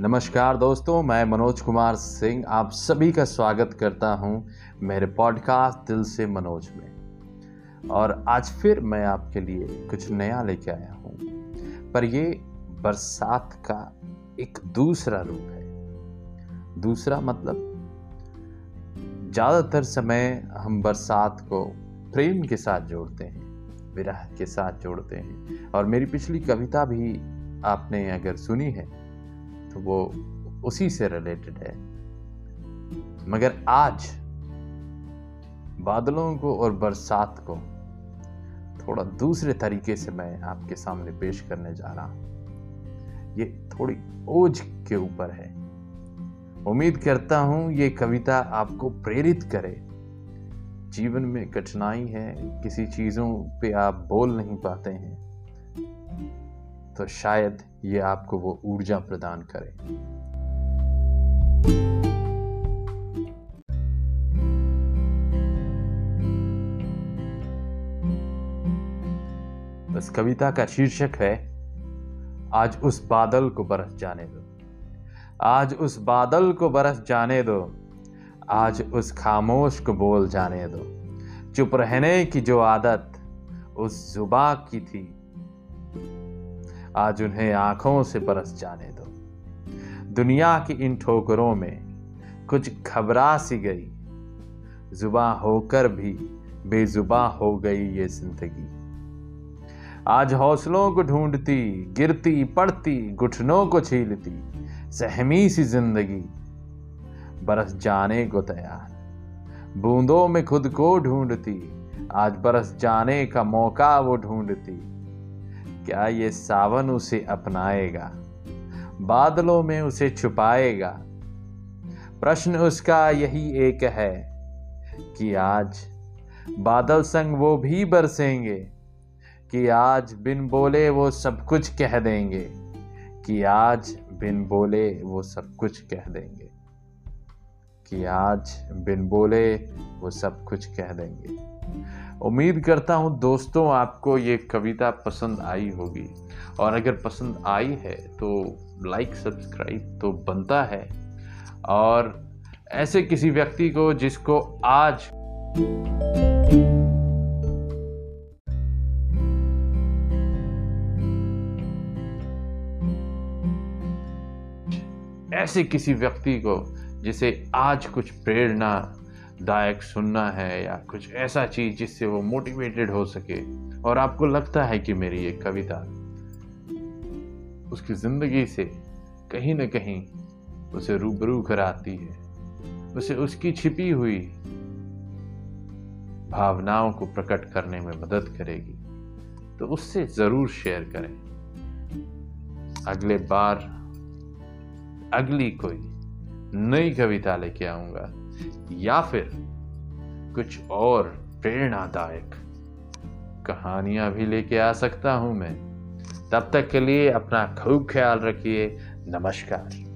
नमस्कार दोस्तों, मैं मनोज कुमार सिंह आप सभी का स्वागत करता हूँ मेरे पॉडकास्ट दिल से मनोज में। और आज फिर मैं आपके लिए कुछ नया लेके आया हूँ। पर ये बरसात का एक दूसरा रूप है। दूसरा मतलब ज़्यादातर समय हम बरसात को प्रेम के साथ जोड़ते हैं, विरह के साथ जोड़ते हैं। और मेरी पिछली कविता भी आपने अगर सुनी है तो वो उसी से रिलेटेड है। मगर आज बादलों को और बरसात को थोड़ा दूसरे तरीके से मैं आपके सामने पेश करने जा रहा हूँ। ये थोड़ी ओझ के ऊपर है। उम्मीद करता हूँ ये कविता आपको प्रेरित करे। जीवन में कठिनाई है, किसी चीज़ों पे आप बोल नहीं पाते हैं। तो शायद ये आपको वो ऊर्जा प्रदान करे। इस कविता का शीर्षक है, आज उस बादल को बरस जाने दो। आज उस बादल को बरस जाने दो। आज उस खामोश को बोल जाने दो। चुप रहने की जो आदत उस जुबा की थी। आज उन्हें आँखों से बरस जाने दो। दुनिया की इन ठोकरों में कुछ घबरा सी गई। जुबा होकर भी बेजुबा हो गई ये ज़िंदगी। आज हौसलों को ढूंढती, गिरती पड़ती घुटनों को छीलती, सहमी सी ज़िंदगी। बरस जाने को तैयार। बूंदों में खुद को ढूंढती, आज बरस जाने का मौका वो ढूंढती। क्या ये सावन उसे अपनाएगा? बादलों में उसे छुपाएगा? प्रश्न उसका यही एक है कि आज बादल संग वो भी बरसेंगे, कि आज बिन बोले वो सब कुछ कह देंगे, कि आज बिन बोले वो सब कुछ कह देंगे, कि आज बिन बोले वो सब कुछ कह देंगे। उम्मीद करता हूँ दोस्तों, आपको ये कविता पसंद आई होगी। और अगर पसंद आई है तो लाइक सब्सक्राइब तो बनता है। और ऐसे किसी व्यक्ति को जिसको आज ऐसे किसी व्यक्ति को जिसे आज कुछ प्रेरणा दायक सुनना है या कुछ ऐसा चीज़ जिससे वो मोटिवेटेड हो सके। और आपको लगता है कि मेरी ये कविता उसकी ज़िंदगी से कहीं ना कहीं उसे रूबरू कराती है। उसे उसकी छिपी हुई भावनाओं को प्रकट करने में मदद करेगी। तो उससे ज़रूर शेयर करें। अगले बार अगली कोई नई कविता लेके आऊँगा। या फिर कुछ और प्रेरणादायक कहानियाँ भी लेके आ सकता हूँ मैं। तब तक के लिए अपना खूब ख्याल रखिए। नमस्कार।